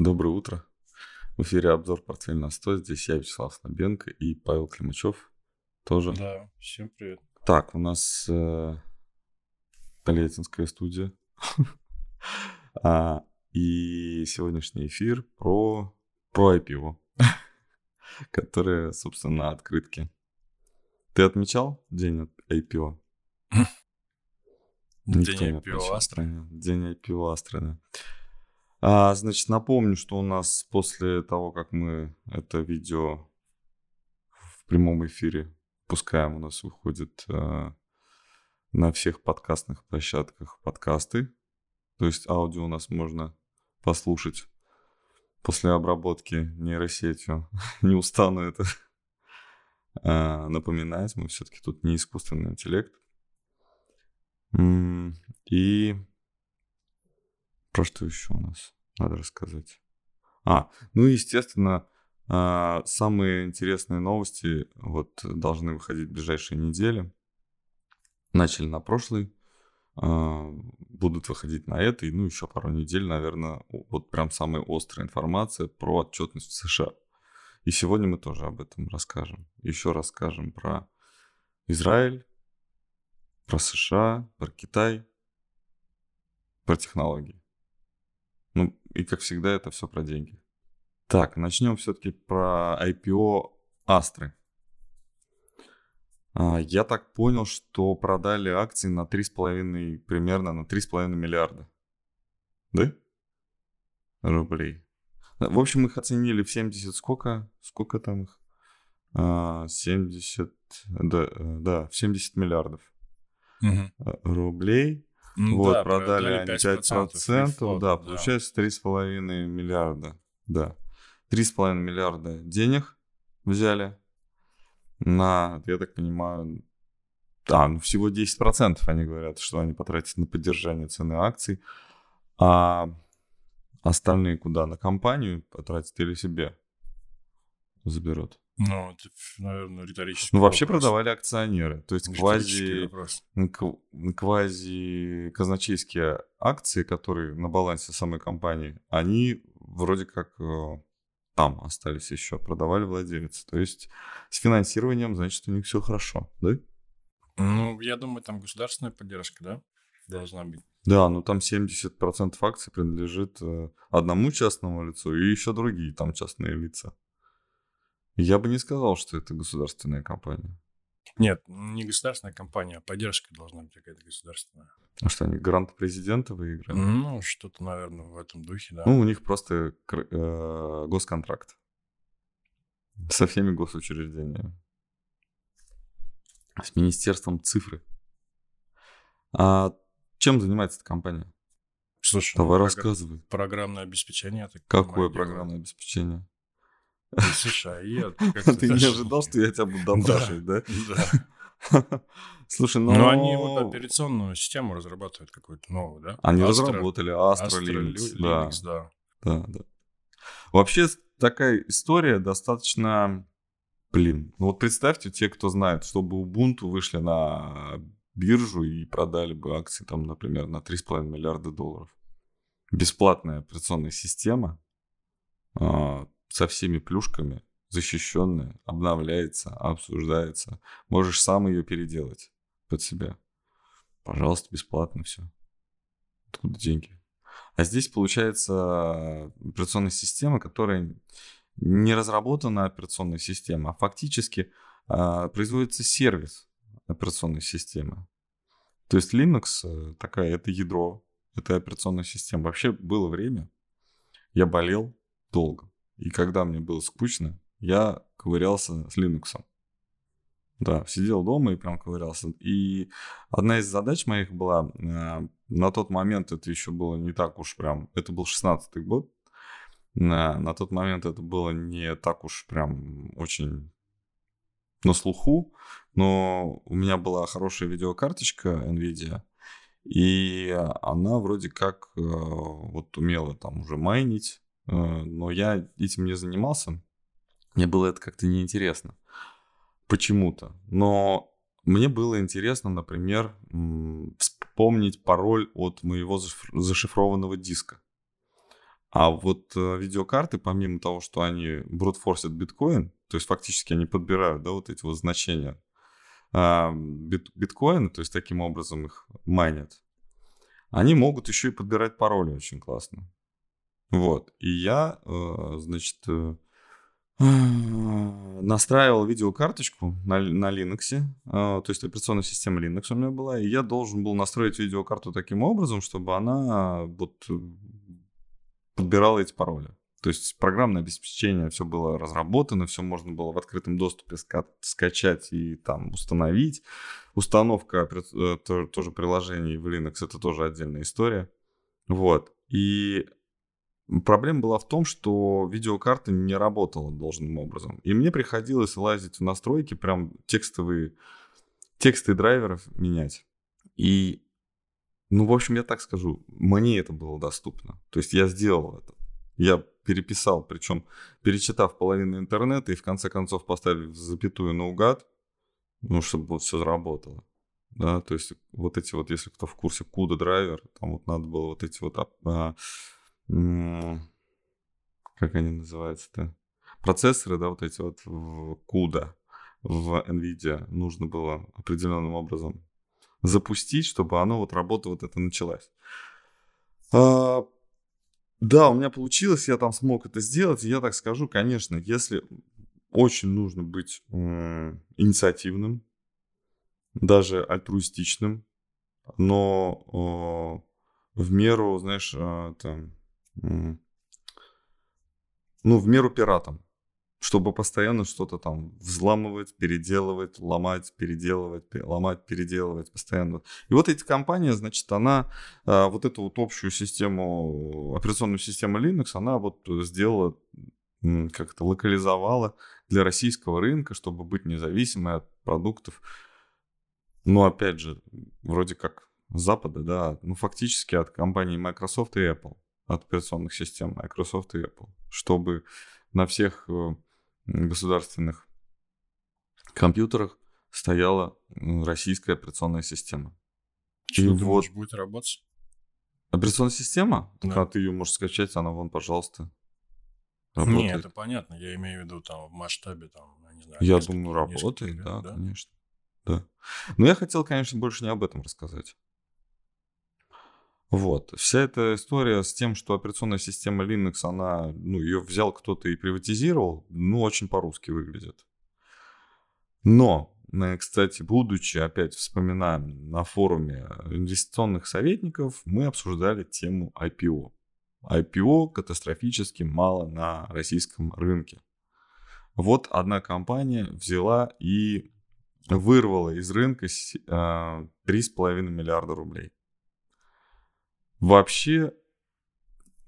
Доброе утро. В эфире обзор «Портфель на 100». Здесь я, Вячеслав Слабенко и Павел Климачев тоже. Да, всем привет. Так, у нас э, Тольяттинская студия. а, и сегодняшний эфир про, про IPO, которое, собственно, на открытке. Ты отмечал день IPO? День IPO Astra. День IPO Astra, да. А, значит, напомню, что у нас после того, как мы это видео в прямом эфире пускаем, у нас выходит а, на всех подкастных площадках подкасты. То есть аудио у нас можно послушать после обработки нейросетью. Не устану это а, напоминать. Мы все-таки тут не искусственный интеллект. И про что еще у нас надо рассказать? А, ну и, естественно, а, самые интересные новости вот должны выходить в ближайшие недели. Начали на прошлой, а, будут выходить на этой, ну еще пару недель, наверное, вот прям самая острая информация про отчетность в США. И сегодня мы тоже об этом расскажем. Еще расскажем про Израиль, про США, про Китай, про технологии. И как всегда, это все про деньги. Так, начнем все-таки про IPO Астры. А, я так понял, что продали акции на 3,5, примерно на 3,5 миллиарда. Да? Рублей. В общем, их оценили в 70 сколько? Сколько там их? 70, а, да, э, да, в 70 миллиардов угу. рублей. Ну, вот, да, продали они 5%, 5% да, получается да. 3,5 миллиарда. Да. 3,5 миллиарда денег взяли на, я так понимаю, а, ну всего 10% они говорят, что они потратят на поддержание цены акций, а остальные куда? На компанию потратят или себе заберут? Ну, это, наверное, риторический Ну, вообще вопрос. продавали акционеры. То есть квази, квази казначейские акции, которые на балансе самой компании, они вроде как э, там остались еще, продавали владельцы. То есть с финансированием, значит, у них все хорошо, да? Ну, я думаю, там государственная поддержка, да, должна быть. Да, ну там 70% акций принадлежит э, одному частному лицу и еще другие там частные лица. Я бы не сказал, что это государственная компания. Нет, не государственная компания, а поддержка должна быть какая-то государственная. А что, они грант президента выиграли? Ну, что-то, наверное, в этом духе, да. Ну, у них просто э, госконтракт со всеми госучреждениями. С Министерством цифры. А чем занимается эта компания? Слушай, Давай ну, рассказывай. Программное обеспечение. Какое программное обеспечение? США. И Ты не ожидал, что я тебя буду допрашивать, да? Да. Слушай, ну... Но они вот операционную систему разрабатывают какую-то новую, да? Они разработали Astra, Linux, да. да. Да, да. Вообще такая история достаточно... Блин, ну вот представьте, те, кто знает, чтобы Ubuntu вышли на биржу и продали бы акции там, например, на 3,5 миллиарда долларов. Бесплатная операционная система, а, со всеми плюшками, защищенная, обновляется, обсуждается. Можешь сам ее переделать под себя. Пожалуйста, бесплатно все. Откуда деньги? А здесь получается операционная система, которая не разработана операционная система, а фактически а, производится сервис операционной системы. То есть Linux э, такая, это ядро, это операционная система. Вообще было время, я болел долго. И когда мне было скучно, я ковырялся с Linux. Да, сидел дома и прям ковырялся. И одна из задач моих была, э, на тот момент это еще было не так уж прям, это был 16-й год, на, на тот момент это было не так уж прям очень на слуху, но у меня была хорошая видеокарточка NVIDIA, и она вроде как э, вот умела там уже майнить, но я этим не занимался. Мне было это как-то неинтересно. Почему-то. Но мне было интересно, например, вспомнить пароль от моего зашифрованного диска. А вот э, видеокарты, помимо того, что они брутфорсят биткоин, то есть фактически они подбирают, да, вот эти вот значения э, бит, биткоина, то есть таким образом их майнят, они могут еще и подбирать пароли очень классно. Вот. И я, э, значит, э, настраивал видеокарточку на, на Linux, э, то есть операционная система Linux у меня была, и я должен был настроить видеокарту таким образом, чтобы она вот подбирала эти пароли. То есть программное обеспечение, все было разработано, все можно было в открытом доступе ска- скачать и там установить. Установка э, тоже приложений в Linux это тоже отдельная история. Вот. И проблема была в том, что видеокарта не работала должным образом. И мне приходилось лазить в настройки, прям текстовые, тексты драйверов менять. И, ну, в общем, я так скажу, мне это было доступно. То есть я сделал это. Я переписал, причем перечитав половину интернета и в конце концов поставив запятую наугад, ну, чтобы вот все заработало. Да, то есть вот эти вот, если кто в курсе, CUDA драйвер, там вот надо было вот эти вот, а, а, как они называются-то, процессоры, да, вот эти вот в CUDA, в NVIDIA нужно было определенным образом запустить, чтобы оно вот работа вот это началась. А, да, у меня получилось, я там смог это сделать. Я так скажу, конечно, если очень нужно быть инициативным, даже альтруистичным, но э, в меру, знаешь, э, там, э, ну, в меру пиратом чтобы постоянно что-то там взламывать, переделывать, ломать, переделывать, ломать, переделывать постоянно. И вот эти компании, значит, она а, вот эту вот общую систему, операционную систему Linux, она вот сделала, как-то локализовала для российского рынка, чтобы быть независимой от продуктов. Ну, опять же, вроде как Запада, да, ну, фактически от компании Microsoft и Apple, от операционных систем Microsoft и Apple, чтобы на всех э, государственных компьютерах стояла российская операционная система. Что и вот будет работать? Операционная система? Да. А ты ее можешь скачать, она вон, пожалуйста. Работает. Не, это понятно. Я имею в виду там в масштабе там, я не знаю. Я думаю, работает, лет, да, да, конечно. Да. Но я хотел, конечно, больше не об этом рассказать. Вот. Вся эта история с тем, что операционная система Linux, она, ну, ее взял кто-то и приватизировал, ну, очень по-русски выглядит. Но, кстати, будучи, опять вспоминаем, на форуме инвестиционных советников, мы обсуждали тему IPO. IPO катастрофически мало на российском рынке. Вот одна компания взяла и вырвала из рынка 3,5 э, миллиарда рублей. Вообще,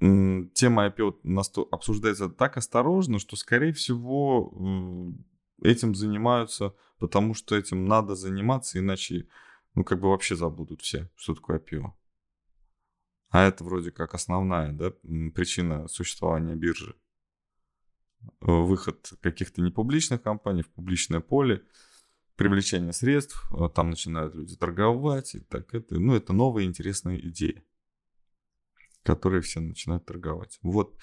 тема IPO обсуждается так осторожно, что, скорее всего, этим занимаются, потому что этим надо заниматься, иначе, ну, как бы вообще забудут все, что такое IPO. А это вроде как основная, да, причина существования биржи. Выход каких-то непубличных компаний в публичное поле, привлечение средств, а там начинают люди торговать, и так это, ну, это новая интересная идея которые все начинают торговать. Вот.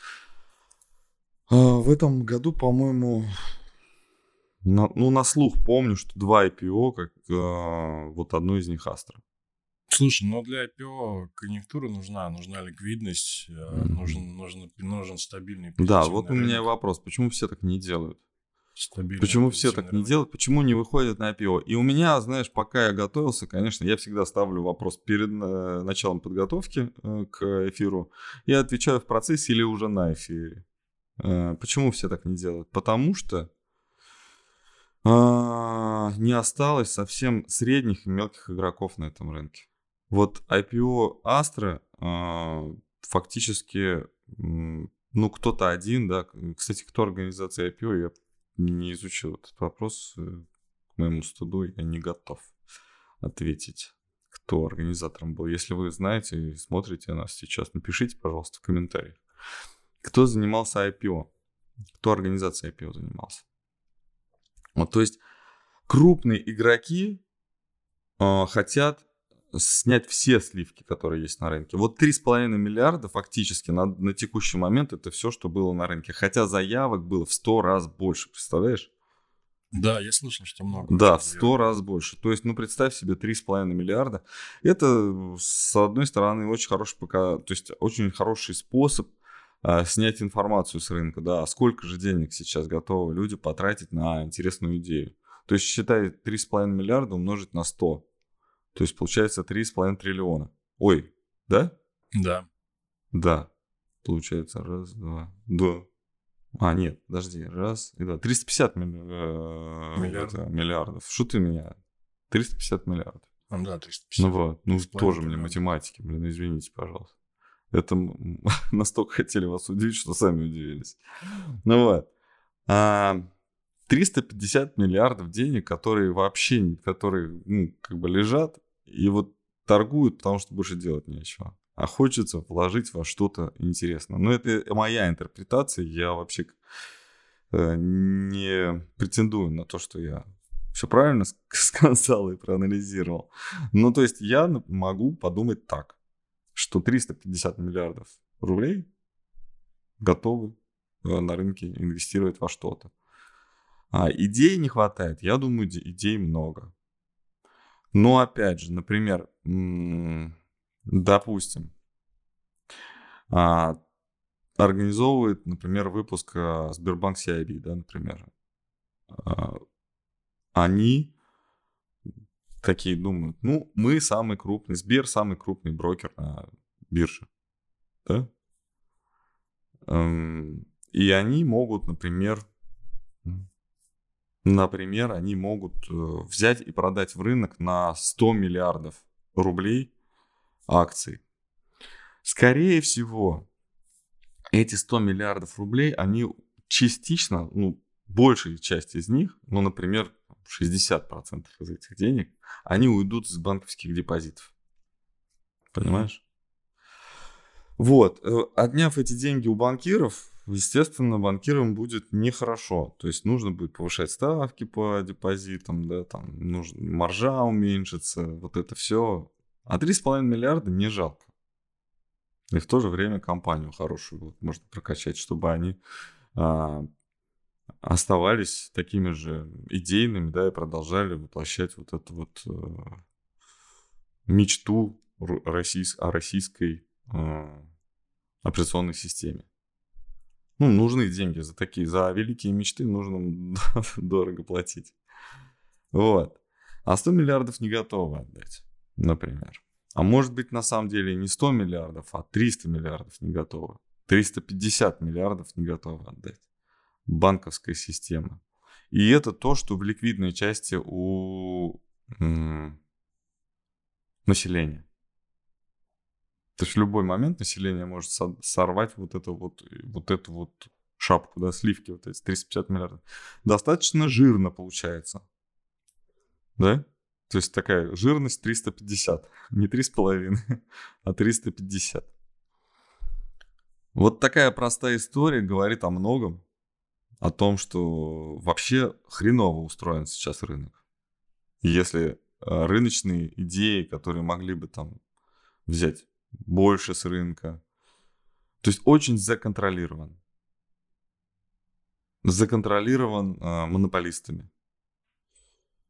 А в этом году, по-моему, на, ну, на слух помню, что два IPO, как а, вот одно из них Астра. Слушай, но для IPO конъюнктура нужна, нужна ликвидность, mm-hmm. нужен, нужен, нужен стабильный Да, вот у меня вопрос, почему все так не делают? Почему все так не делают? Почему не выходят на IPO? И у меня, знаешь, пока я готовился, конечно, я всегда ставлю вопрос перед э, началом подготовки э, к эфиру. Я отвечаю в процессе или уже на эфире. Э, почему все так не делают? Потому что а, не осталось совсем средних и мелких игроков на этом рынке. Вот IPO Astra а, фактически, ну, кто-то один, да, кстати, кто организация IPO, я не изучил этот вопрос. Э, к моему стыду я не готов ответить, кто организатором был. Если вы знаете и смотрите нас сейчас, напишите, пожалуйста, в комментариях. Кто занимался IPO? Кто организацией IPO занимался? Вот, то есть крупные игроки э, хотят снять все сливки, которые есть на рынке. Вот 3,5 миллиарда фактически на, на текущий момент это все, что было на рынке. Хотя заявок было в 100 раз больше, представляешь? Да, я слышал, что много. Да, в 100 раз больше. То есть, ну, представь себе 3,5 миллиарда. Это, с одной стороны, очень хороший пока, то есть, очень хороший способ а, снять информацию с рынка, да, а сколько же денег сейчас готовы люди потратить на интересную идею. То есть, считай, 3,5 миллиарда умножить на 100. То есть, получается 3,5 триллиона. Ой, да? Да. Да. Получается раз, два, два. А, нет, подожди, раз и два. 350 милли... э, Миллиардов. миллиардов. Что ты меня? 350 миллиардов. А, да, 350. Ну вот, ну тоже мне математики, блин, извините, пожалуйста. Это настолько хотели вас удивить, что сами удивились. Ну вот. А, 350 миллиардов денег, которые вообще, которые, ну, как бы лежат и вот торгуют, потому что больше делать нечего. А хочется вложить во что-то интересное. Но это моя интерпретация. Я вообще э, не претендую на то, что я все правильно ск- сказал и проанализировал. Ну, то есть я могу подумать так, что 350 миллиардов рублей готовы э, на рынке инвестировать во что-то. А идей не хватает, я думаю, иде- идей много. Но опять же, например, допустим, а, организовывает, например, выпуск а, Сбербанк CIB, да, например. А, Они такие думают, ну, мы самый крупный, Сбер самый крупный брокер на бирже, да? Эм, И они могут, например, например, они могут э, взять и продать в рынок на 100 миллиардов рублей акций. Скорее всего, эти 100 миллиардов рублей, они частично, ну, большая часть из них, ну, например, 60% из этих денег, они уйдут из банковских депозитов. Понимаешь? Вот, э, отняв эти деньги у банкиров, естественно, банкирам будет нехорошо. То есть нужно будет повышать ставки по депозитам, да, там нужно, маржа уменьшится, вот это все. А 3,5 миллиарда не жалко. И в то же время компанию хорошую вот можно прокачать, чтобы они а, оставались такими же идейными, да, и продолжали воплощать вот эту вот э, мечту о российской э, операционной системе. Ну, нужны деньги за такие, за великие мечты нужно дорого платить. Вот. А 100 миллиардов не готовы отдать, например. А может быть, на самом деле не 100 миллиардов, а 300 миллиардов не готовы. 350 миллиардов не готовы отдать. Банковская система. И это то, что в ликвидной части у населения. То есть в любой момент население может со- сорвать вот эту вот, вот эту вот шапку, да, сливки, вот эти 350 миллиардов. Достаточно жирно получается. Да? То есть такая жирность 350. Не 3,5, а 350. Вот такая простая история говорит о многом. О том, что вообще хреново устроен сейчас рынок. Если э, рыночные идеи, которые могли бы там взять больше с рынка, то есть очень законтролирован. Законтролирован э, монополистами.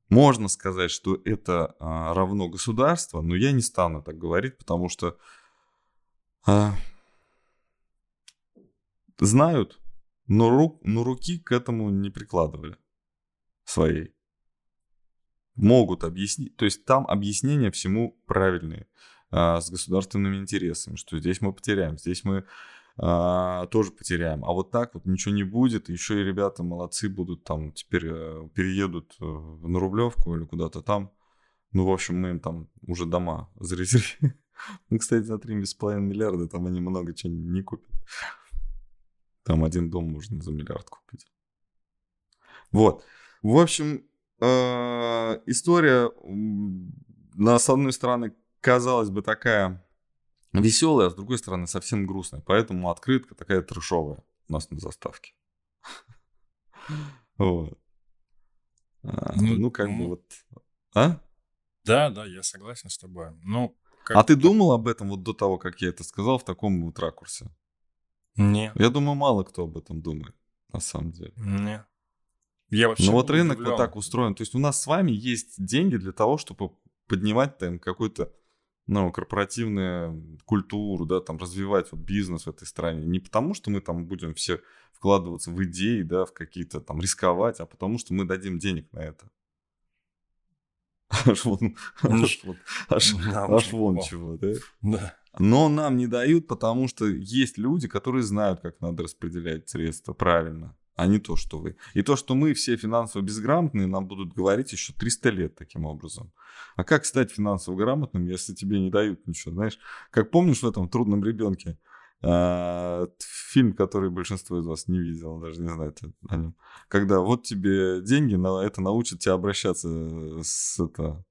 Можно сказать, что это а, равно государство, но я не стану так говорить, потому что а, знают, но, рук, но руки к этому не прикладывали своей. Могут объяснить, то есть там объяснения всему правильные, а, с государственными интересами, что здесь мы потеряем, здесь мы а, тоже потеряем. А вот так вот ничего не будет. Еще и ребята молодцы будут там теперь э, переедут э, на Рублевку или куда-то там. Ну, в общем, мы им там уже дома зарезервировали. Ну, кстати, за 3,5 миллиарда там они много чего не купят. Там один дом можно за миллиард купить. Вот. В общем, э, история, на, с одной стороны, казалось бы, такая веселая, а с другой стороны, совсем грустная. Поэтому открытка такая трешовая у нас на заставке. Вот. А, Ну, Ну, как бы ну. вот... А? Да, да, я согласен с тобой. Ну, как... А ты думал об этом вот до того, как я это сказал, в таком вот ракурсе? Нет. Я думаю, мало кто об этом думает, на самом деле. Нет. Я вообще Но вот рынок удивлен. вот так устроен. То есть у нас с вами есть деньги для того, чтобы поднимать там какой-то ну, корпоративную культуру, да, там, развивать вот бизнес в этой стране. Не потому, что мы там будем все вкладываться в идеи, да, в какие-то там рисковать, а потому, что мы дадим денег на это. Аж вон, аж, вот, аж, аж вон чего, да? Да. Но нам не дают, потому что есть люди, которые знают, как надо распределять средства правильно, а не то, что вы. И то, что мы все финансово безграмотные, нам будут говорить еще 300 лет таким образом. А как стать финансово грамотным, если тебе не дают ничего, знаешь? Как помнишь в этом «Трудном ребенке»? А, фильм, который большинство из вас не видел, даже не знает о нем. Когда вот тебе деньги, это научат тебя обращаться с, это,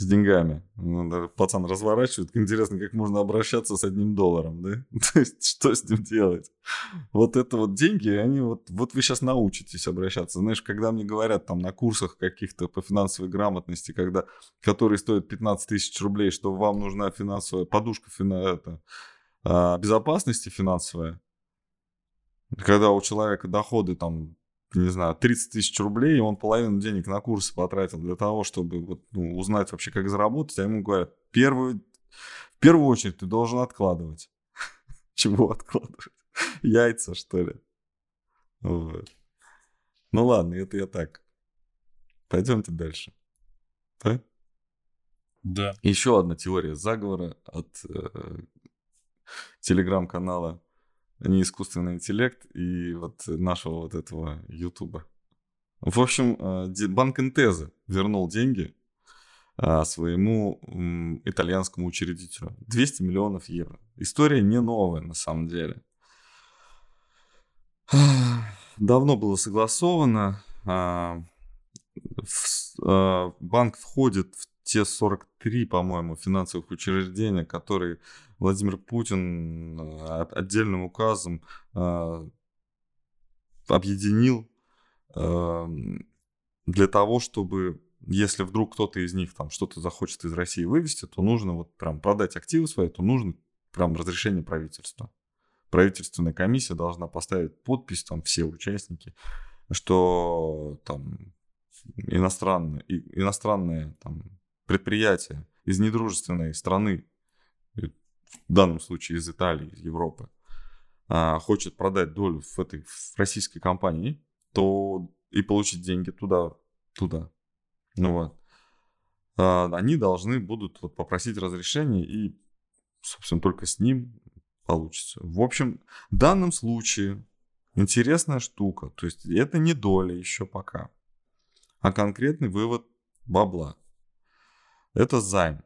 с деньгами. Ну, пацан разворачивает. Интересно, как можно обращаться с одним долларом, да? То есть, что с ним делать? Вот это вот деньги, они вот, вот вы сейчас научитесь обращаться. Знаешь, когда мне говорят там на курсах каких-то по финансовой грамотности, когда, которые стоят 15 тысяч рублей, что вам нужна финансовая подушка, фина, это, а, безопасности финансовая, когда у человека доходы там, не знаю, 30 тысяч рублей, и он половину денег на курсы потратил для того, чтобы вот, ну, узнать вообще, как заработать, а ему говорят, первую, в первую очередь ты должен откладывать. Чего откладывать? Яйца, что ли? Вот. Ну ладно, это я так. Пойдемте дальше. Да? Да. Еще одна теория заговора от э, телеграм-канала не искусственный интеллект и вот нашего вот этого Ютуба. В общем, э, банк Интеза вернул деньги э, своему итальянскому учредителю. 200 миллионов евро. История не новая на самом деле. Давно было согласовано. А, банк входит в те 43, по-моему, финансовых учреждения, которые Владимир Путин э, отдельным указом э, объединил эм, для того, чтобы если вдруг кто-то из них там что-то захочет из России вывести, то нужно вот прям продать активы свои, то нужно прям разрешение правительства. Правительственная комиссия должна поставить подпись, там все участники, что там иностранные, иностранные там, предприятия из недружественной страны в данном случае из Италии, из Европы, а, хочет продать долю в этой в российской компании, то и получить деньги туда, туда. Ну вот. А, они должны будут вот попросить разрешения и, собственно, только с ним получится. В общем, в данном случае интересная штука. То есть это не доля еще пока, а конкретный вывод бабла. Это займ.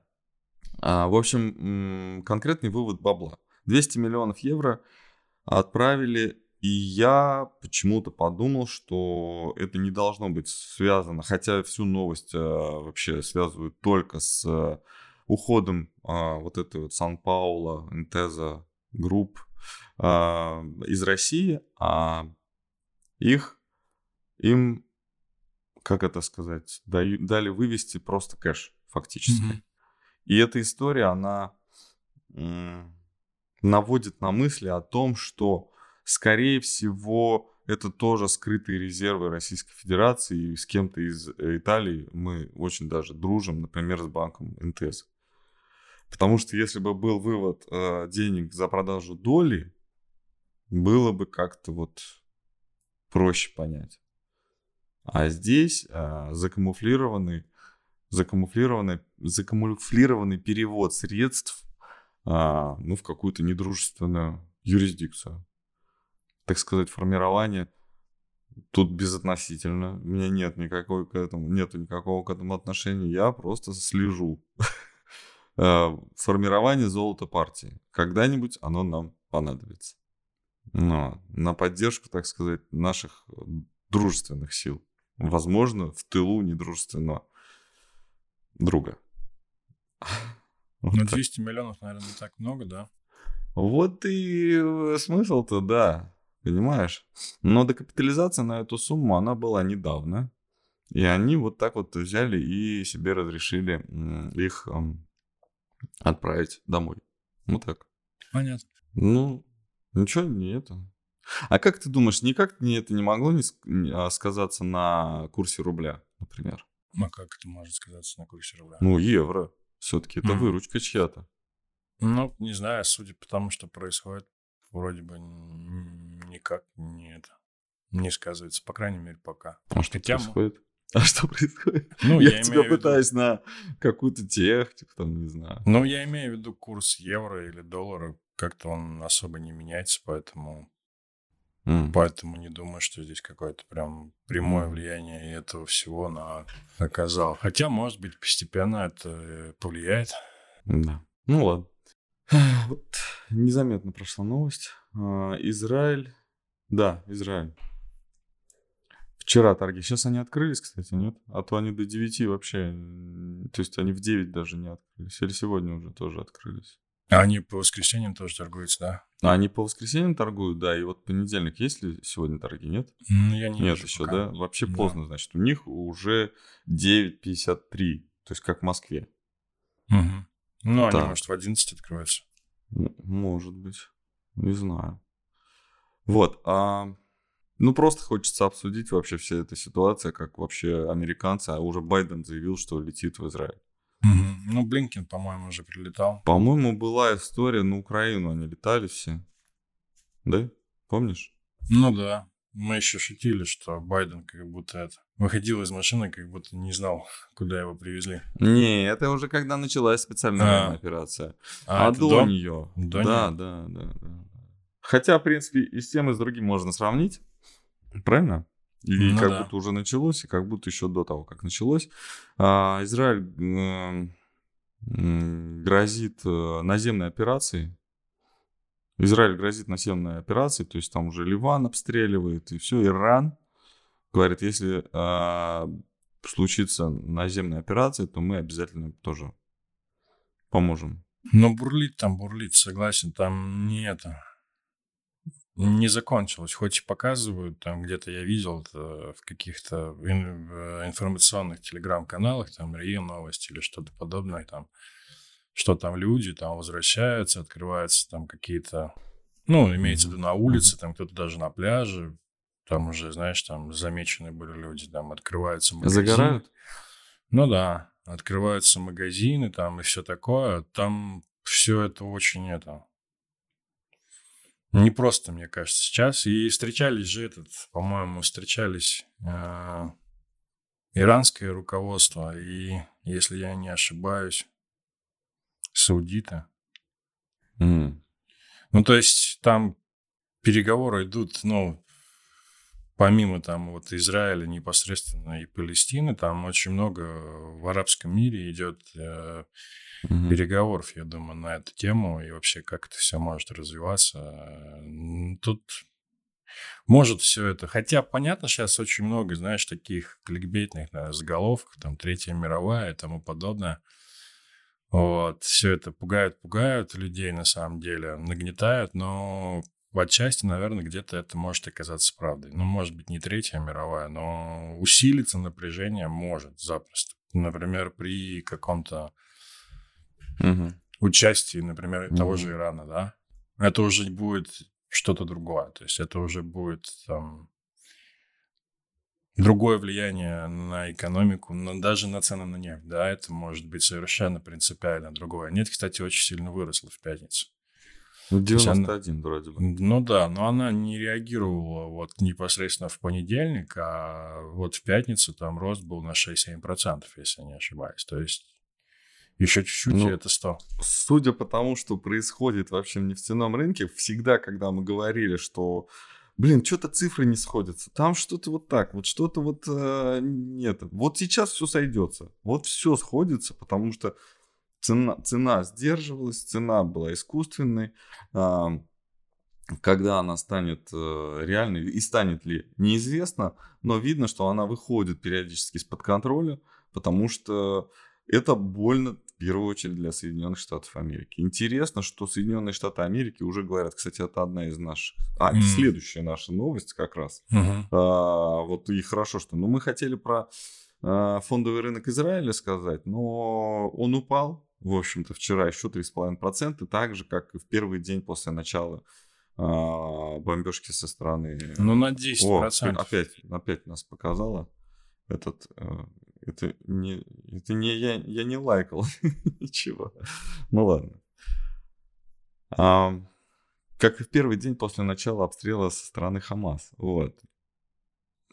А, в общем, конкретный вывод бабла. 200 миллионов евро отправили, и я почему-то подумал, что это не должно быть связано, хотя всю новость а, вообще связывают только с а, уходом вот этой вот Сан-Паула, Интеза групп из России, а их им, как это сказать, дали вывести просто кэш фактически. Mm-hmm. И эта история, она наводит на мысли о том, что, скорее всего, это тоже скрытые резервы Российской Федерации, и с кем-то из э, Италии мы очень даже дружим, например, с банком НТС. Потому что если бы был вывод э, денег за продажу доли, было бы как-то вот проще понять. А здесь э, закамуфлированный закамуфлированный, закамуфлированный перевод средств а, ну, в какую-то недружественную юрисдикцию. Так сказать, формирование тут безотносительно. У меня нет никакой к этому, нет никакого к этому отношения. Я просто слежу. А, формирование золота партии. Когда-нибудь оно нам понадобится. Но на поддержку, так сказать, наших дружественных сил. Возможно, в тылу недружественного друга. Ну, 200 так. миллионов, наверное, не так много, да? Вот и э, смысл-то, да, понимаешь? Но докапитализация на эту сумму, она была недавно. И они вот так вот взяли и себе разрешили их отправить домой. Вот так. Понятно. Ну, ничего не это. А как ты думаешь, никак не это не могло не а, сказаться на курсе рубля, например? А как это может сказаться на курсе рубля? Ну, евро. Все-таки это mm. выручка чья-то. Ну, не знаю, судя по тому, что происходит, вроде бы никак не это не сказывается, по крайней мере, пока. А что Хотя происходит? А что происходит? Ну, я, я тебя пытаюсь виду... на какую-то технику, там, не знаю. Ну, я имею в виду курс евро или доллара. Как-то он особо не меняется, поэтому... Mm. Поэтому не думаю, что здесь какое-то прям прямое влияние этого всего на оказал. Хотя, может быть, постепенно это повлияет. Да. Ну ладно. Вот незаметно прошла новость. А, Израиль. Да, Израиль Вчера торги. Сейчас они открылись, кстати, нет? А то они до 9 вообще... То есть они в 9 даже не открылись. Или сегодня уже тоже открылись. А они по воскресеньям тоже торгуются, да? А они по воскресеньям торгуют, да. И вот понедельник есть ли сегодня торги, нет? Ну, я не Нет еще, пока. да? Вообще да. поздно, значит. У них уже 9.53. То есть как в Москве. Угу. Ну, они, может, в 11 открываются. Может быть. Не знаю. Вот. А ну, просто хочется обсудить вообще вся эта ситуация, как вообще американцы, а уже Байден заявил, что летит в Израиль. Угу. Ну, Блинкин, по-моему, уже прилетал. По-моему, была история на Украину, они летали все. Да? Помнишь? Ну да. Мы еще шутили, что Байден как будто это выходил из машины, как будто не знал, куда его привезли. Не, это уже когда началась специальная а. операция. А, а до, до нее. До да, нее? да, да, да. Хотя, в принципе, и с тем, и с другим можно сравнить. Правильно? И ну, как да. будто уже началось, и как будто еще до того, как началось. А, Израиль грозит э, наземной операцией. Израиль грозит наземной операцией, то есть там уже Ливан обстреливает, и все, Иран говорит, если э, случится наземная операция, то мы обязательно тоже поможем. Но бурлит там, бурлит, согласен, там не это не закончилось. Хоть и показывают, там где-то я видел в каких-то информационных телеграм-каналах, там РИА новости или что-то подобное, там, что там люди там возвращаются, открываются там какие-то, ну, имеется в виду на улице, там кто-то даже на пляже, там уже, знаешь, там замечены были люди, там открываются магазины. Загорают? Ну да, открываются магазины там и все такое. Там все это очень это не просто, мне кажется, сейчас. И встречались же этот, по-моему, встречались э, иранское руководство и, если я не ошибаюсь, саудиты. Mm. Ну, то есть там переговоры идут, ну, помимо там вот Израиля непосредственно и Палестины, там очень много в арабском мире идет э, угу. переговоров, я думаю, на эту тему и вообще как это все может развиваться. Тут может все это. Хотя, понятно, сейчас очень много, знаешь, таких кликбейтных да, заголовков, там, Третья мировая и тому подобное. Вот, все это пугают, пугают людей на самом деле, нагнетают, но в отчасти, наверное, где-то это может оказаться правдой. Ну, может быть, не Третья мировая, но усилиться напряжение может запросто. Например, при каком-то угу. участии, например, угу. того же Ирана, да, это уже будет что-то другое. То есть это уже будет там другое влияние на экономику, но даже на цены на нефть, да, это может быть совершенно принципиально другое. Нефть, кстати, очень сильно выросла в пятницу. Ну, 91 она, вроде бы. Ну да, но она не реагировала вот непосредственно в понедельник, а вот в пятницу там рост был на 6-7%, если не ошибаюсь. То есть еще чуть-чуть, ну, и это 100. Судя по тому, что происходит вообще в нефтяном рынке, всегда, когда мы говорили, что блин, что-то цифры не сходятся, там что-то вот так, вот что-то вот э, нет. Вот сейчас все сойдется, вот все сходится, потому что цена, цена сдерживалась, цена была искусственной. Э, когда она станет э, реальной и станет ли, неизвестно, но видно, что она выходит периодически из-под контроля, потому что это больно в первую очередь для Соединенных Штатов Америки. Интересно, что Соединенные Штаты Америки уже говорят, кстати, это одна из наших, а, mm. следующая наша новость как раз. Uh-huh. А, вот и хорошо, что, ну, мы хотели про а, фондовый рынок Израиля сказать, но он упал, в общем-то, вчера еще 3,5%, так же, как и в первый день после начала а, бомбежки со стороны... Ну, на 10%. О, опять, опять нас показало этот э, это не, это не я, я не лайкал ничего. Ну ладно. А, как и в первый день после начала обстрела со стороны Хамас. Вот.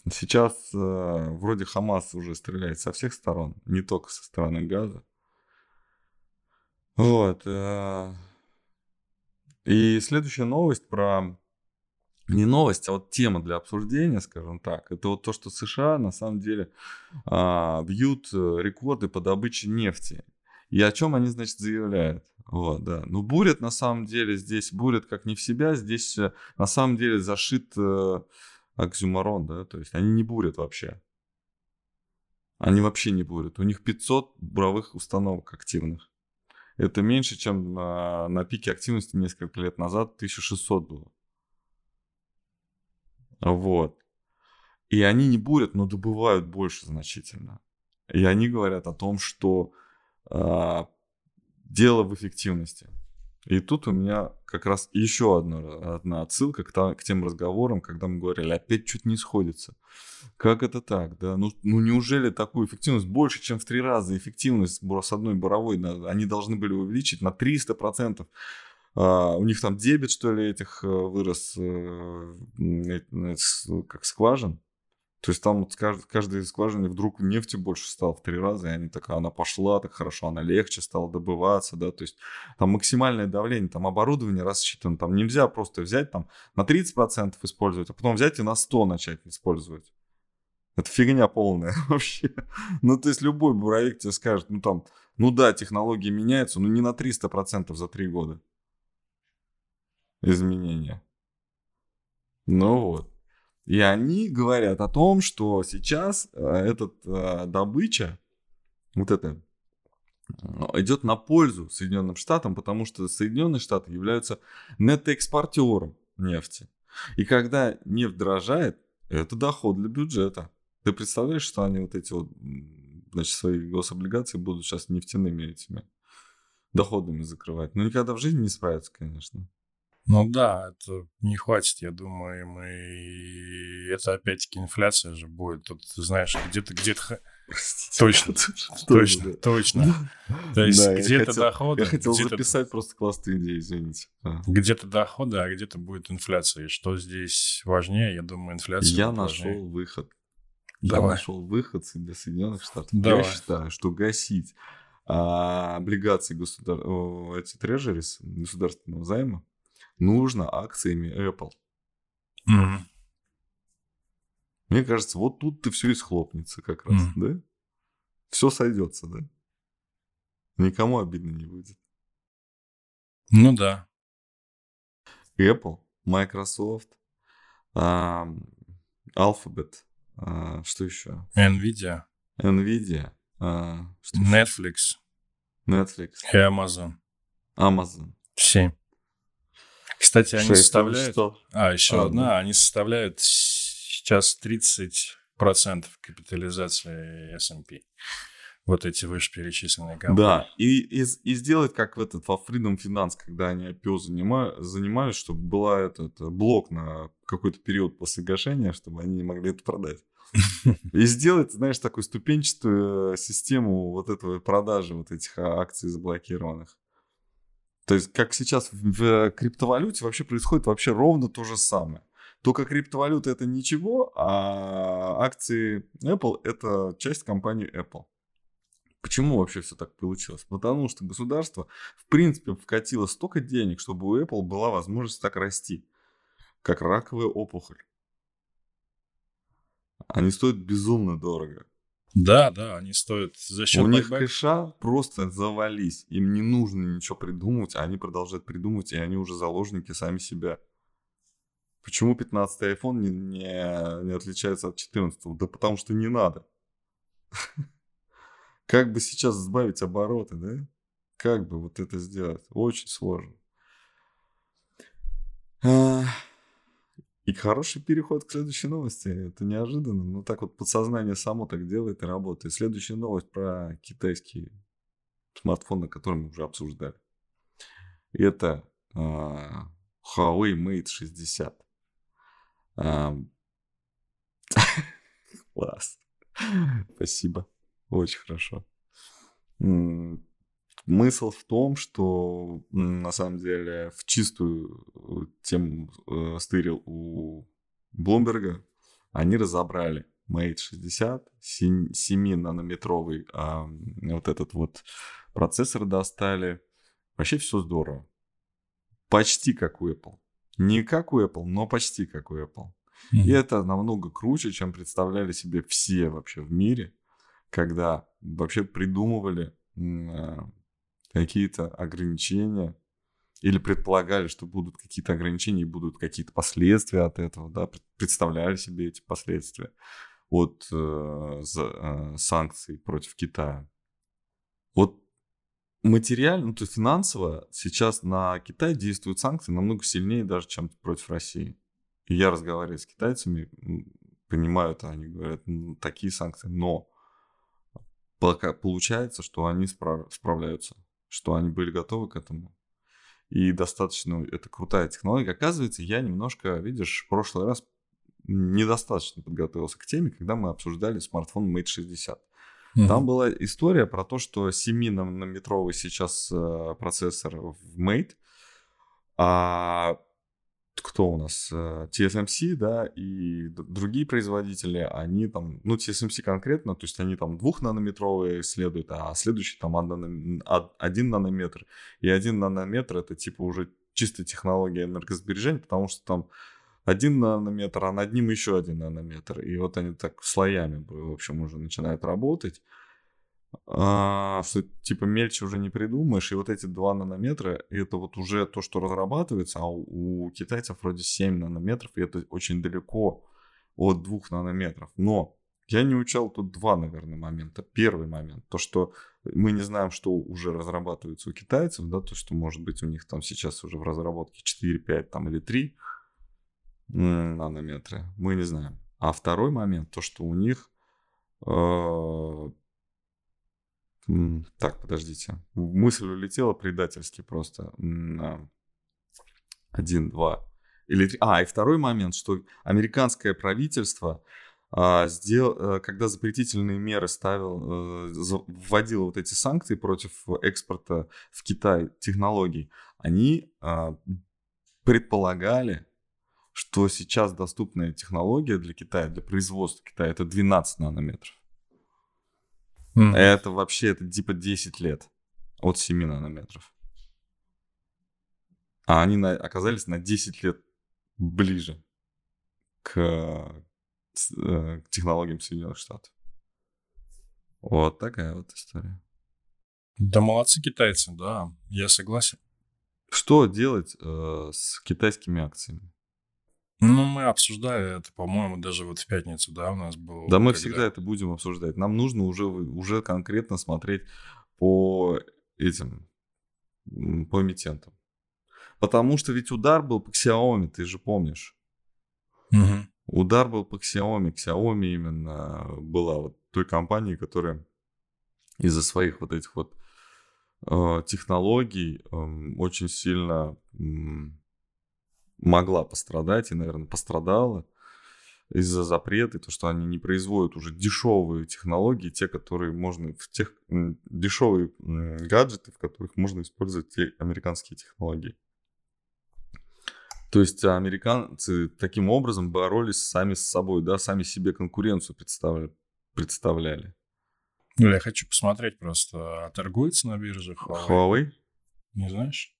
Сейчас э, вроде Хамас уже стреляет со всех сторон, не только со стороны Газа. Вот. Э, и следующая новость про не новость, а вот тема для обсуждения, скажем так, это вот то, что США на самом деле а, бьют э, рекорды по добыче нефти. И о чем они, значит, заявляют? Вот, да. Ну, бурят на самом деле здесь, бурят как не в себя, здесь э, на самом деле зашит э, оксюмарон, да, то есть они не бурят вообще. Они вообще не бурят. У них 500 буровых установок активных. Это меньше, чем на, на пике активности несколько лет назад 1600 было. Вот. И они не бурят, но добывают больше значительно. И они говорят о том, что э, дело в эффективности. И тут у меня как раз еще одна, одна отсылка к, та, к тем разговорам, когда мы говорили, опять чуть не сходится. Как это так? Да? Ну, ну неужели такую эффективность больше, чем в три раза эффективность с одной буровой они должны были увеличить на 300%? А, у них там дебет, что ли, этих э, вырос, э, как скважин. То есть там вот каждый, каждой скважине вдруг нефти больше стало в три раза, и они так, она пошла так хорошо, она легче стала добываться, да, то есть там максимальное давление, там оборудование рассчитано, там нельзя просто взять там на 30% использовать, а потом взять и на 100 начать использовать. Это фигня полная вообще. Ну, то есть любой буровик тебе скажет, ну там, ну да, технологии меняются, но не на 300% за три года изменения. Ну вот. И они говорят о том, что сейчас э, этот э, добыча, вот это, идет на пользу Соединенным Штатам, потому что Соединенные Штаты являются нетоэкспортером нефти. И когда нефть дорожает, это доход для бюджета. Ты представляешь, что они вот эти вот, значит, свои гособлигации будут сейчас нефтяными этими доходами закрывать. Но никогда в жизни не справятся, конечно. Ну да, это не хватит, я думаю, мы... Это опять-таки инфляция же будет. Тут, знаешь, где-то, где-то... Точно, точно, точно. То есть где-то доходы... Я хотел записать просто классную идею, извините. Где-то доходы, а где-то будет инфляция. И что здесь важнее, я думаю, инфляция Я нашел выход. Я нашел выход для Соединенных Штатов. Я считаю, что гасить а, облигации государ... эти трежерис государственного займа нужно акциями Apple. Mm-hmm. Мне кажется, вот тут ты все и схлопнется как раз, mm-hmm. да? Все сойдется, да? Никому обидно не будет. Ну да. Apple, Microsoft, Alphabet, uh, что еще? Nvidia. Nvidia. Uh, что Netflix. Netflix. И Amazon. Amazon. Все. Кстати, они составляют... А, еще а, одна. Да. Они составляют сейчас 30% капитализации S&P. Вот эти вышеперечисленные компании. Да, и, и, и сделать как в этот во Freedom Finance, когда они IPO занима, занимались, чтобы была этот блок на какой-то период после гашения, чтобы они не могли это продать. И сделать, знаешь, такую ступенчатую систему вот этого продажи вот этих акций заблокированных. То есть, как сейчас в криптовалюте вообще происходит вообще ровно то же самое. Только криптовалюта это ничего, а акции Apple это часть компании Apple. Почему вообще все так получилось? Потому что государство, в принципе, вкатило столько денег, чтобы у Apple была возможность так расти, как раковая опухоль. Они стоят безумно дорого. Да, да, они стоят за счет У них кэша просто завались. Им не нужно ничего придумывать, а они продолжают придумывать, и они уже заложники сами себя. Почему 15 iPhone не, не, не отличается от 14? Да потому что не надо. Как бы сейчас сбавить обороты, да? Как бы вот это сделать? Очень сложно. И хороший переход к следующей новости. Это неожиданно. Но так вот подсознание само так делает и работает. Следующая новость про китайский смартфон, который мы уже обсуждали. Это uh, Huawei Mate 60. Uh, класс. Спасибо. Очень хорошо. Мысль в том, что на самом деле в чистую э, тему э, стырил у Блумберга, они разобрали Mate 60, 7-нанометровый а, вот этот вот процессор достали. Вообще все здорово. Почти как у Apple. Не как у Apple, но почти как у Apple. Mm-hmm. И это намного круче, чем представляли себе все вообще в мире, когда вообще придумывали а, какие-то ограничения или предполагали, что будут какие-то ограничения и будут какие-то последствия от этого, да, представляли себе эти последствия от э, за, э, санкций против Китая. Вот материально, ну, то есть финансово сейчас на Китай действуют санкции намного сильнее даже, чем против России. И я разговариваю с китайцами, понимаю это, они говорят, ну, такие санкции, но пока получается, что они справ, справляются что они были готовы к этому. И достаточно, это крутая технология. Оказывается, я немножко, видишь, в прошлый раз недостаточно подготовился к теме, когда мы обсуждали смартфон Mate 60. Mm-hmm. Там была история про то, что 7-нанометровый сейчас э, процессор в Mate, а кто у нас, э, TSMC, да, и другие производители, они там, ну, TSMC конкретно, то есть они там двухнанометровые исследуют, а следующий там один нанометр. И один нанометр это типа уже чистая технология энергосбережения, потому что там один нанометр, а над ним еще один нанометр. И вот они так слоями, в общем, уже начинают работать а, что типа мельче уже не придумаешь, и вот эти 2 нанометра, это вот уже то, что разрабатывается, а у, китайцев вроде 7 нанометров, и это очень далеко от 2 нанометров. Но я не учал тут два, наверное, момента. Первый момент, то, что мы не знаем, что уже разрабатывается у китайцев, да, то, что может быть у них там сейчас уже в разработке 4, 5 там, или 3 нанометра, мы не знаем. А второй момент, то, что у них э, так, подождите. Мысль улетела предательски просто. Один, два или. А, и второй момент, что американское правительство а, сделал, э, когда запретительные меры ставил, э, вводило вот эти санкции против экспорта в Китай технологий, они а, предполагали, что сейчас доступная технология для Китая, для производства Китая, это 12 нанометров. Mm. Это вообще, это типа 10 лет от 7 нанометров. А они на, оказались на 10 лет ближе к, э, к технологиям Соединенных Штатов. Вот такая вот история. Да молодцы китайцы, да, я согласен. Что делать э, с китайскими акциями? Ну, мы обсуждали это, по-моему, даже вот в пятницу, да, у нас был. Да, мы когда... всегда это будем обсуждать. Нам нужно уже, уже конкретно смотреть по этим, по эмитентам. Потому что ведь удар был по Xiaomi, ты же помнишь. Угу. Удар был по Xiaomi. Xiaomi именно была вот той компанией, которая из-за своих вот этих вот э, технологий э, очень сильно э, могла пострадать и, наверное, пострадала из-за запрета, то, что они не производят уже дешевые технологии, те, которые можно, в тех дешевые гаджеты, в которых можно использовать те американские технологии. То есть американцы таким образом боролись сами с собой, да, сами себе конкуренцию представляли. представляли. Ну, я хочу посмотреть просто, а торгуется на бирже Huawei? Huawei? Не знаешь?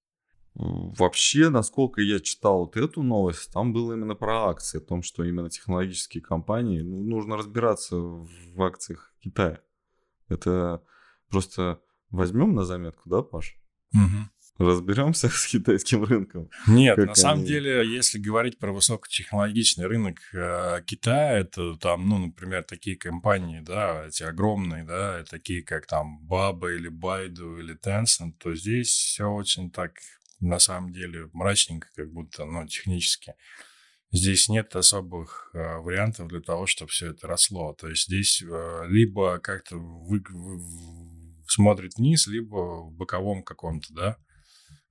Вообще, насколько я читал вот эту новость, там было именно про акции, о том, что именно технологические компании, ну, нужно разбираться в акциях Китая. Это просто возьмем на заметку, да, Паш? Угу. разберемся с китайским рынком. Нет, на самом деле, если говорить про высокотехнологичный рынок э, Китая, это там, ну, например, такие компании, да, эти огромные, да, такие как там Баба или Байду или Tencent, то здесь все очень так, на самом деле, мрачненько, как будто, ну, технически. Здесь нет особых э, вариантов для того, чтобы все это росло. То есть здесь э, либо как-то вы, вы, смотрит вниз, либо в боковом каком-то, да,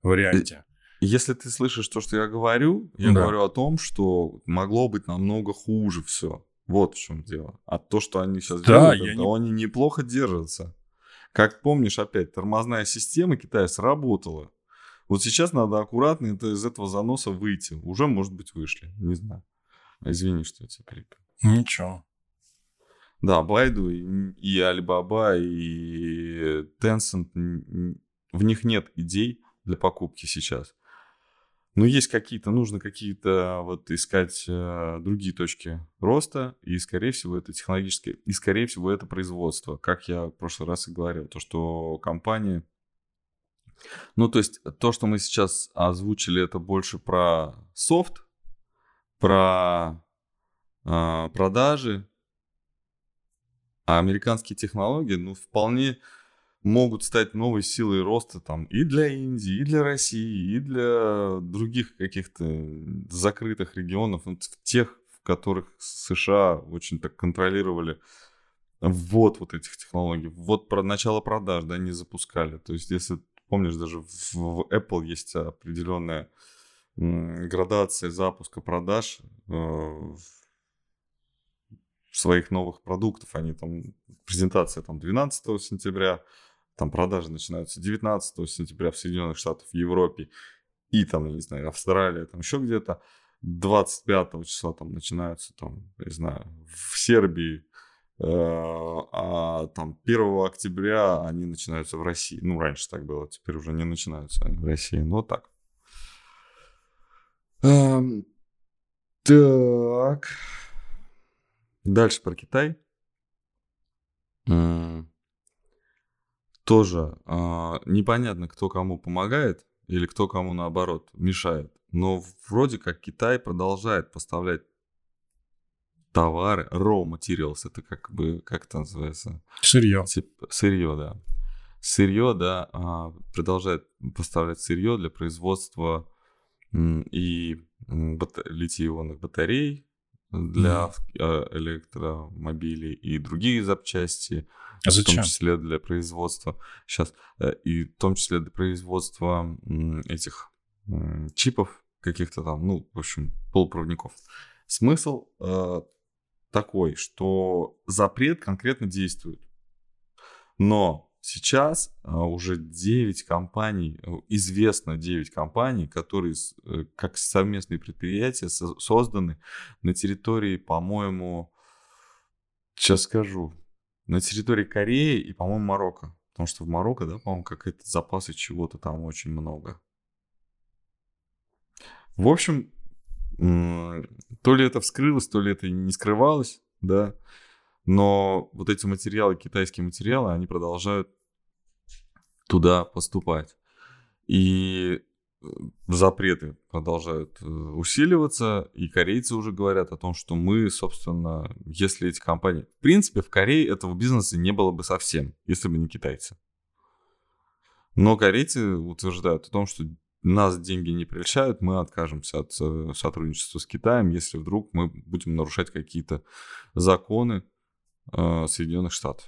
варианте. Если ты слышишь то, что я говорю, я да. говорю о том, что могло быть намного хуже все. Вот в чем дело. А то, что они сейчас да, делают, то не... они неплохо держатся. Как помнишь, опять, тормозная система Китая сработала. Вот сейчас надо аккуратно это, из этого заноса выйти. Уже, может быть, вышли. Не знаю. Извини, что я тебя перепил. Ничего. Да, Байду и, и Alibaba, и Tencent, в них нет идей для покупки сейчас. Но есть какие-то, нужно какие-то вот искать э, другие точки роста, и, скорее всего, это технологическое, и, скорее всего, это производство. Как я в прошлый раз и говорил, то, что компании... Ну, то есть, то, что мы сейчас озвучили, это больше про софт, про э, продажи, а американские технологии, ну, вполне могут стать новой силой роста там и для Индии, и для России, и для других каких-то закрытых регионов, тех, в которых США очень так контролировали ввод вот этих технологий, вот про начало продаж, да, не запускали. То есть, если помнишь, даже в, в Apple есть определенная градация запуска продаж э, своих новых продуктов. Они там, презентация там 12 сентября, там продажи начинаются 19 сентября в Соединенных Штатах, в Европе и там, не знаю, Австралия, там еще где-то. 25 числа там начинаются, там, не знаю, в Сербии, а там 1 октября они начинаются в России. Ну, раньше так было, теперь уже не начинаются они в России, но так. Эм, так. Дальше про Китай. Тоже э, непонятно, кто кому помогает или кто кому наоборот мешает. Но вроде как Китай продолжает поставлять товары, raw materials, это как бы, как это называется? Сырье. Сырье, да. Сырье, да, а, продолжает поставлять сырье для производства и литий-ионных батарей, для mm. электромобилей и другие запчасти, а зачем? в том числе для производства сейчас э, и в том числе для производства этих чипов каких-то там, ну, в общем, полупроводников. Смысл э, такой, что запрет конкретно действует, но Сейчас а, уже 9 компаний, э, известно 9 компаний, которые э, как совместные предприятия созданы на территории, по-моему, сейчас скажу, на территории Кореи и, по-моему, Марокко. Потому что в Марокко, да, по-моему, какие-то запасы чего-то там очень много. В общем, то ли это вскрылось, то ли это не скрывалось, да. Но вот эти материалы, китайские материалы, они продолжают туда поступать. И э, запреты продолжают э, усиливаться, и корейцы уже говорят о том, что мы, собственно, если эти компании... В принципе, в Корее этого бизнеса не было бы совсем, если бы не китайцы. Но корейцы утверждают о том, что нас деньги не прельщают, мы откажемся от э, сотрудничества с Китаем, если вдруг мы будем нарушать какие-то законы э, Соединенных Штатов.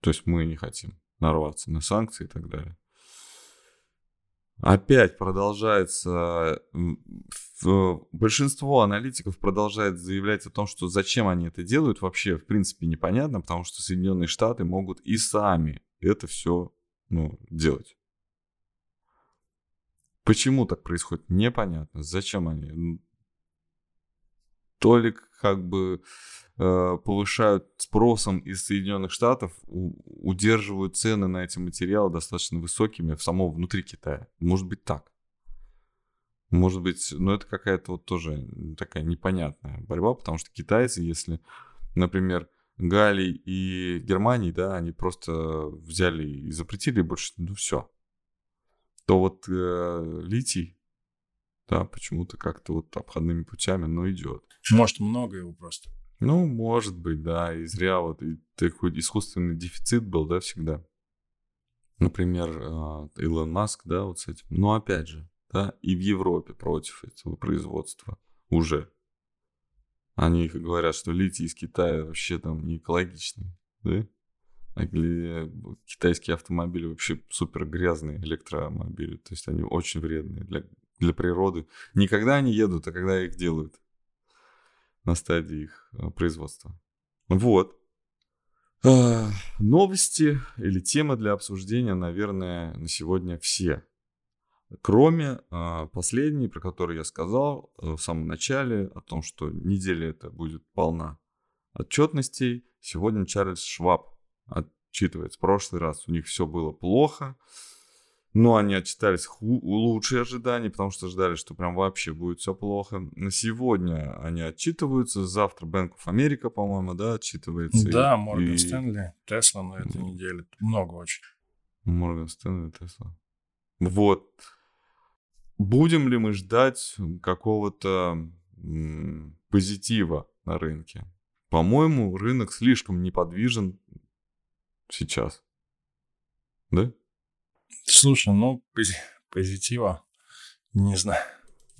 То есть мы не хотим нарваться на санкции и так далее. Опять продолжается, большинство аналитиков продолжает заявлять о том, что зачем они это делают, вообще в принципе непонятно, потому что Соединенные Штаты могут и сами это все ну, делать. Почему так происходит, непонятно. Зачем они? То ли как бы Э, повышают спросом из Соединенных Штатов, удерживают цены на эти материалы достаточно высокими в самом внутри Китая. Может быть так. Может быть, но это какая-то вот тоже такая непонятная борьба, потому что китайцы, если, например, Галлий и Германии, да, они просто взяли и запретили больше, ну все. То вот э, литий, да, почему-то как-то вот обходными путями, но идет. Может, много его просто. Ну, может быть, да, и зря вот и такой искусственный дефицит был, да, всегда. Например, э, Илон Маск, да, вот с этим. Но опять же, да, и в Европе против этого производства уже. Они говорят, что литий из Китая вообще там не экологичный, да? А китайские автомобили вообще супер грязные электромобили, то есть они очень вредные для, для природы. Не когда они едут, а когда их делают на стадии их э, производства. Вот. А, новости или темы для обсуждения, наверное, на сегодня все. Кроме а, последней, про которую я сказал э, в самом начале, о том, что неделя это будет полна отчетностей. Сегодня Чарльз Шваб отчитывает. В прошлый раз у них все было плохо, но они отчитались ху- лучше ожиданий, потому что ждали, что прям вообще будет все плохо. На сегодня они отчитываются, завтра Bank of America, по-моему, да, отчитывается. Да, Морган и... Стэнли, Тесла на этой неделе. Много очень. Морган Стэнли, Тесла. Вот. Будем ли мы ждать какого-то позитива на рынке? По-моему, рынок слишком неподвижен сейчас. Да? Слушай, ну, позитива, не знаю.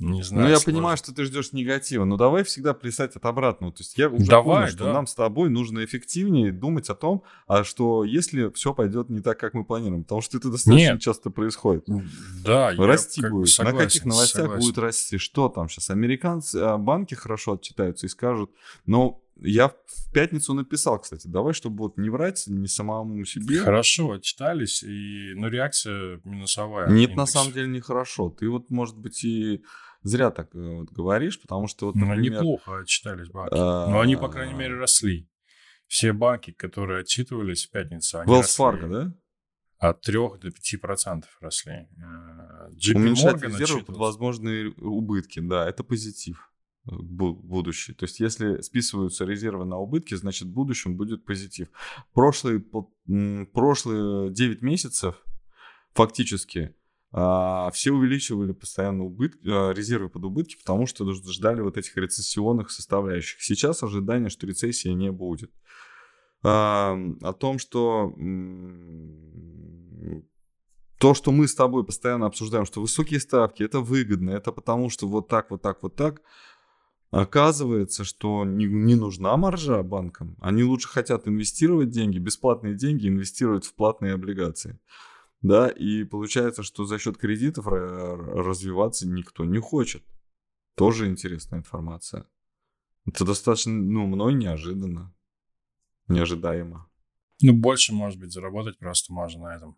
Не знаю. Ну, я сложно. понимаю, что ты ждешь негатива, но давай всегда плясать от обратного. То есть я уже давай, понял, что да. нам с тобой нужно эффективнее думать о том, а что если все пойдет не так, как мы планируем, потому что это достаточно Нет. часто происходит. Да, расти как будет. Согласен, На каких новостях согласен. будет расти? Что там сейчас? Американцы, а, банки хорошо отчитаются и скажут, но я в пятницу написал, кстати, давай, чтобы вот не врать не самому себе. Хорошо, отчитались, и, ну, реакция минусовая. Нет, индекс. на самом деле нехорошо. Ты вот, может быть, и зря так э, вот говоришь, потому что вот, ну, например... Ну, неплохо отчитались банки. Но они, по крайней мере, росли. Все банки, которые отчитывались в пятницу, они Wells Fargo, да? От 3 до 5 процентов росли. Э, JP Уменьшать Morgan резервы под возможные убытки, да, это позитив будущее. То есть, если списываются резервы на убытки, значит, в будущем будет позитив. Прошлые, прошлые 9 месяцев фактически а, все увеличивали постоянно убытки, а, резервы под убытки, потому что ждали вот этих рецессионных составляющих. Сейчас ожидание, что рецессии не будет. А, о том, что то, что мы с тобой постоянно обсуждаем, что высокие ставки это выгодно, это потому что вот так, вот так, вот так. Оказывается, что не, не нужна маржа банкам. Они лучше хотят инвестировать деньги, бесплатные деньги инвестировать в платные облигации да, и получается, что за счет кредитов развиваться никто не хочет. Тоже интересная информация. Это достаточно, ну, мной неожиданно, неожидаемо. Ну, больше, может быть, заработать просто можно на этом.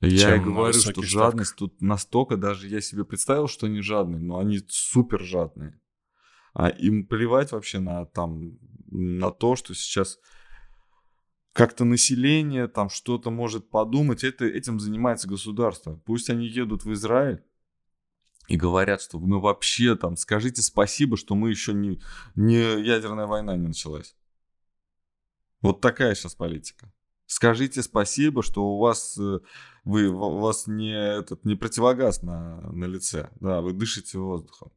Я и говорю, что ставках. жадность тут настолько, даже я себе представил, что они жадные, но они супер жадные. А им плевать вообще на, там, на то, что сейчас как-то население там что-то может подумать, это, этим занимается государство. Пусть они едут в Израиль и говорят, что мы вообще там, скажите спасибо, что мы еще не, не ядерная война не началась. Вот такая сейчас политика. Скажите спасибо, что у вас, э, вы, у вас не, этот, не противогаз на, на лице. Да, вы дышите воздухом.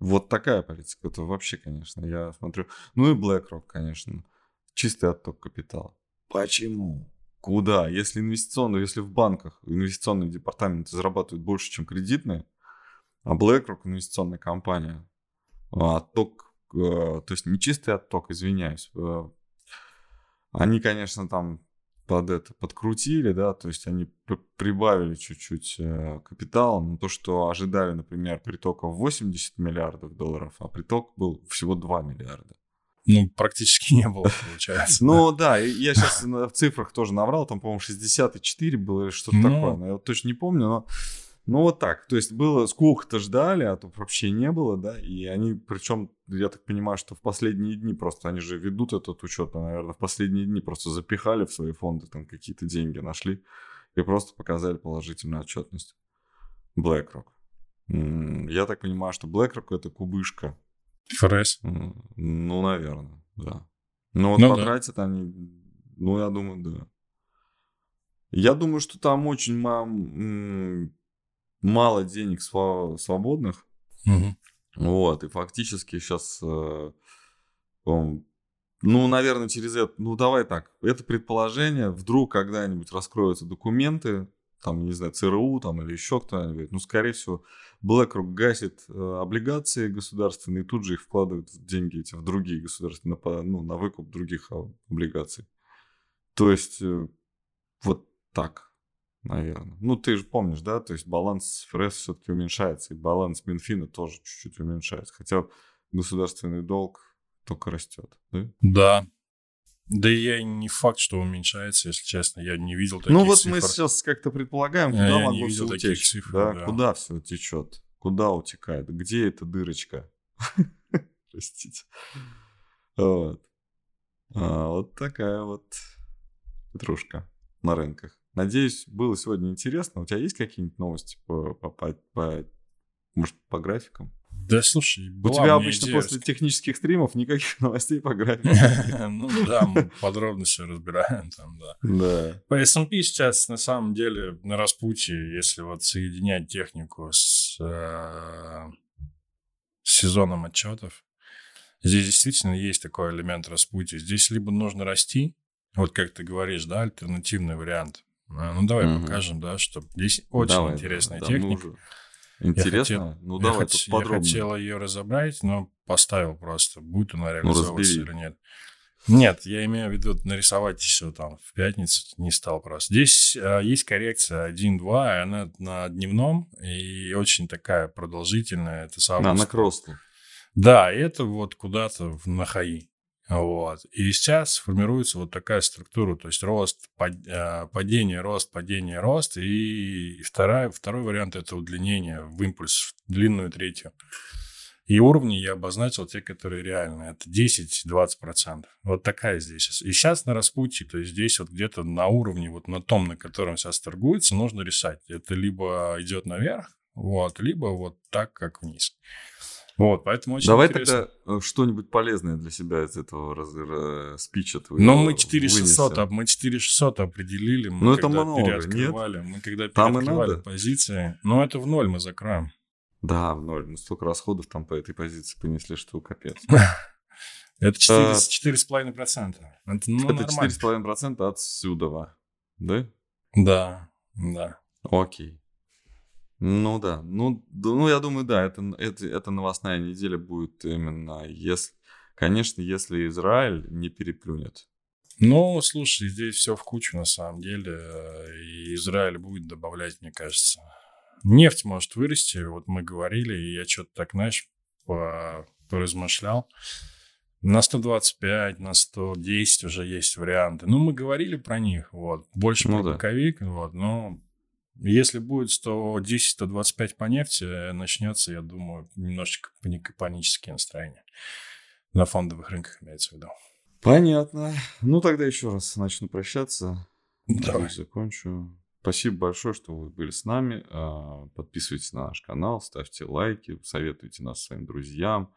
Вот такая политика. Это вообще, конечно, я смотрю. Ну и BlackRock, конечно чистый отток капитала. Почему? Куда? Если инвестиционные, если в банках инвестиционные департаменты зарабатывают больше, чем кредитные, а BlackRock инвестиционная компания, а отток, э, то есть не чистый отток, извиняюсь, э, они, конечно, там под это подкрутили, да, то есть они прибавили чуть-чуть э, капитала, но то, что ожидали, например, притока в 80 миллиардов долларов, а приток был всего 2 миллиарда. Ну, практически не было, получается. Ну, да, я сейчас в цифрах тоже наврал, там, по-моему, 64 было или что-то ну. такое, но я точно не помню, но... Ну, вот так. То есть было сколько-то ждали, а то вообще не было, да. И они, причем, я так понимаю, что в последние дни просто, они же ведут этот учет, а, наверное, в последние дни просто запихали в свои фонды, там какие-то деньги нашли и просто показали положительную отчетность. BlackRock. Я так понимаю, что BlackRock это кубышка ФРС? Ну, наверное, да. Но вот ну, потратят да. они, ну, я думаю, да. Я думаю, что там очень ма- мало денег свободных. Угу. Вот, и фактически сейчас, э, ну, наверное, через это, ну, давай так, это предположение, вдруг когда-нибудь раскроются документы, там, не знаю, ЦРУ там или еще кто-нибудь, ну, скорее всего, BlackRock гасит э, облигации государственные, и тут же их вкладывают деньги эти в другие государственные, на, ну, на выкуп других облигаций. То есть, э, вот так, наверное. Ну, ты же помнишь, да, то есть баланс ФРС все-таки уменьшается, и баланс Минфина тоже чуть-чуть уменьшается. Хотя государственный долг только растет, да? Да. Да и я не факт, что уменьшается, если честно. Я не видел таких Ну вот цифр. мы сейчас как-то предполагаем, куда я могло все утечь. цифр, да? да. Куда все течет? Куда утекает? Где эта дырочка? Простите. Вот. А, вот такая вот петрушка на рынках. Надеюсь, было сегодня интересно. У тебя есть какие-нибудь новости по, по, по, по может, по графикам? Да, слушай, У тебя обычно после технических стримов никаких новостей по графику. Ну да, мы подробно все разбираем там, да. Да. По S&P сейчас на самом деле на распутье, если вот соединять технику с, э, с сезоном отчетов, здесь действительно есть такой элемент распутья. Здесь либо нужно расти, вот как ты говоришь, да, альтернативный вариант. А, Ну, давай Мгм. покажем, да, что здесь очень Давай, интересная да, техника. уже- Интересно? хотел- ну, я, давай хот- тут я хотел ее разобрать, но поставил просто, будет она реализовываться Ну, или нет. Нет, я имею в виду нарисовать все там в пятницу, не стал просто. Здесь а, есть коррекция 1-2, и она на дневном, и очень такая продолжительная. Это с А, на августа. кросту. Да, это вот куда-то в нахаи. Вот. И сейчас формируется вот такая структура, то есть рост, а, падение, рост, падение, рост. И вторая, второй вариант – это удлинение в импульс, в длинную третью. И уровни я обозначил те, которые реальны. Это 10-20%. Вот такая здесь. И сейчас на распутье, то есть здесь вот где-то на уровне, вот на том, на котором сейчас торгуется, нужно решать. Это либо идет наверх, вот, либо вот так, как вниз. Вот, поэтому очень Давай интересно. тогда э, что-нибудь полезное для себя из этого раз- э, спича твоего Но мы 4600, вынесем. мы 4600 определили. Мы Ну, это много, переоткрывали, Мы когда Там переоткрывали позиции. Ну, это в ноль мы закроем. Да, в ноль. Ну, столько расходов там по этой позиции понесли, что капец. Это 4, А. 4,5%. Это, ну, Это нормально. 4,5% отсюда. Да? Да, да. Окей. Ну да. Ну, ну я думаю, да, это, это, эта новостная неделя будет именно, если, конечно, если Израиль не переплюнет. Ну, слушай, здесь все в кучу на самом деле. И Израиль будет добавлять, мне кажется. Нефть может вырасти. Вот мы говорили, и я что-то так, знаешь, по- поразмышлял. На 125, на 110 уже есть варианты. Ну, мы говорили про них, вот. Больше Ну про да. боковик, вот. Но если будет 110-125 по нефти, э, начнется, я думаю, немножечко пани- панические настроения. На фондовых рынках имеется в виду. Понятно. Ну тогда еще раз начну прощаться. Давай. Здесь закончу. Спасибо большое, что вы были с нами. А, Подписывайтесь на наш канал, ставьте лайки, советуйте нас своим друзьям.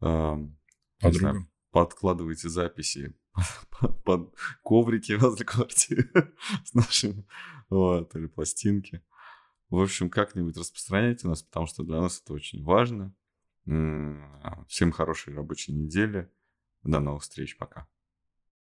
Знаю, подкладывайте записи под, коврики возле квартиры с нашими, вот, или пластинки. В общем, как-нибудь распространяйте нас, потому что для нас это очень важно. Всем хорошей рабочей недели. До новых встреч. Пока.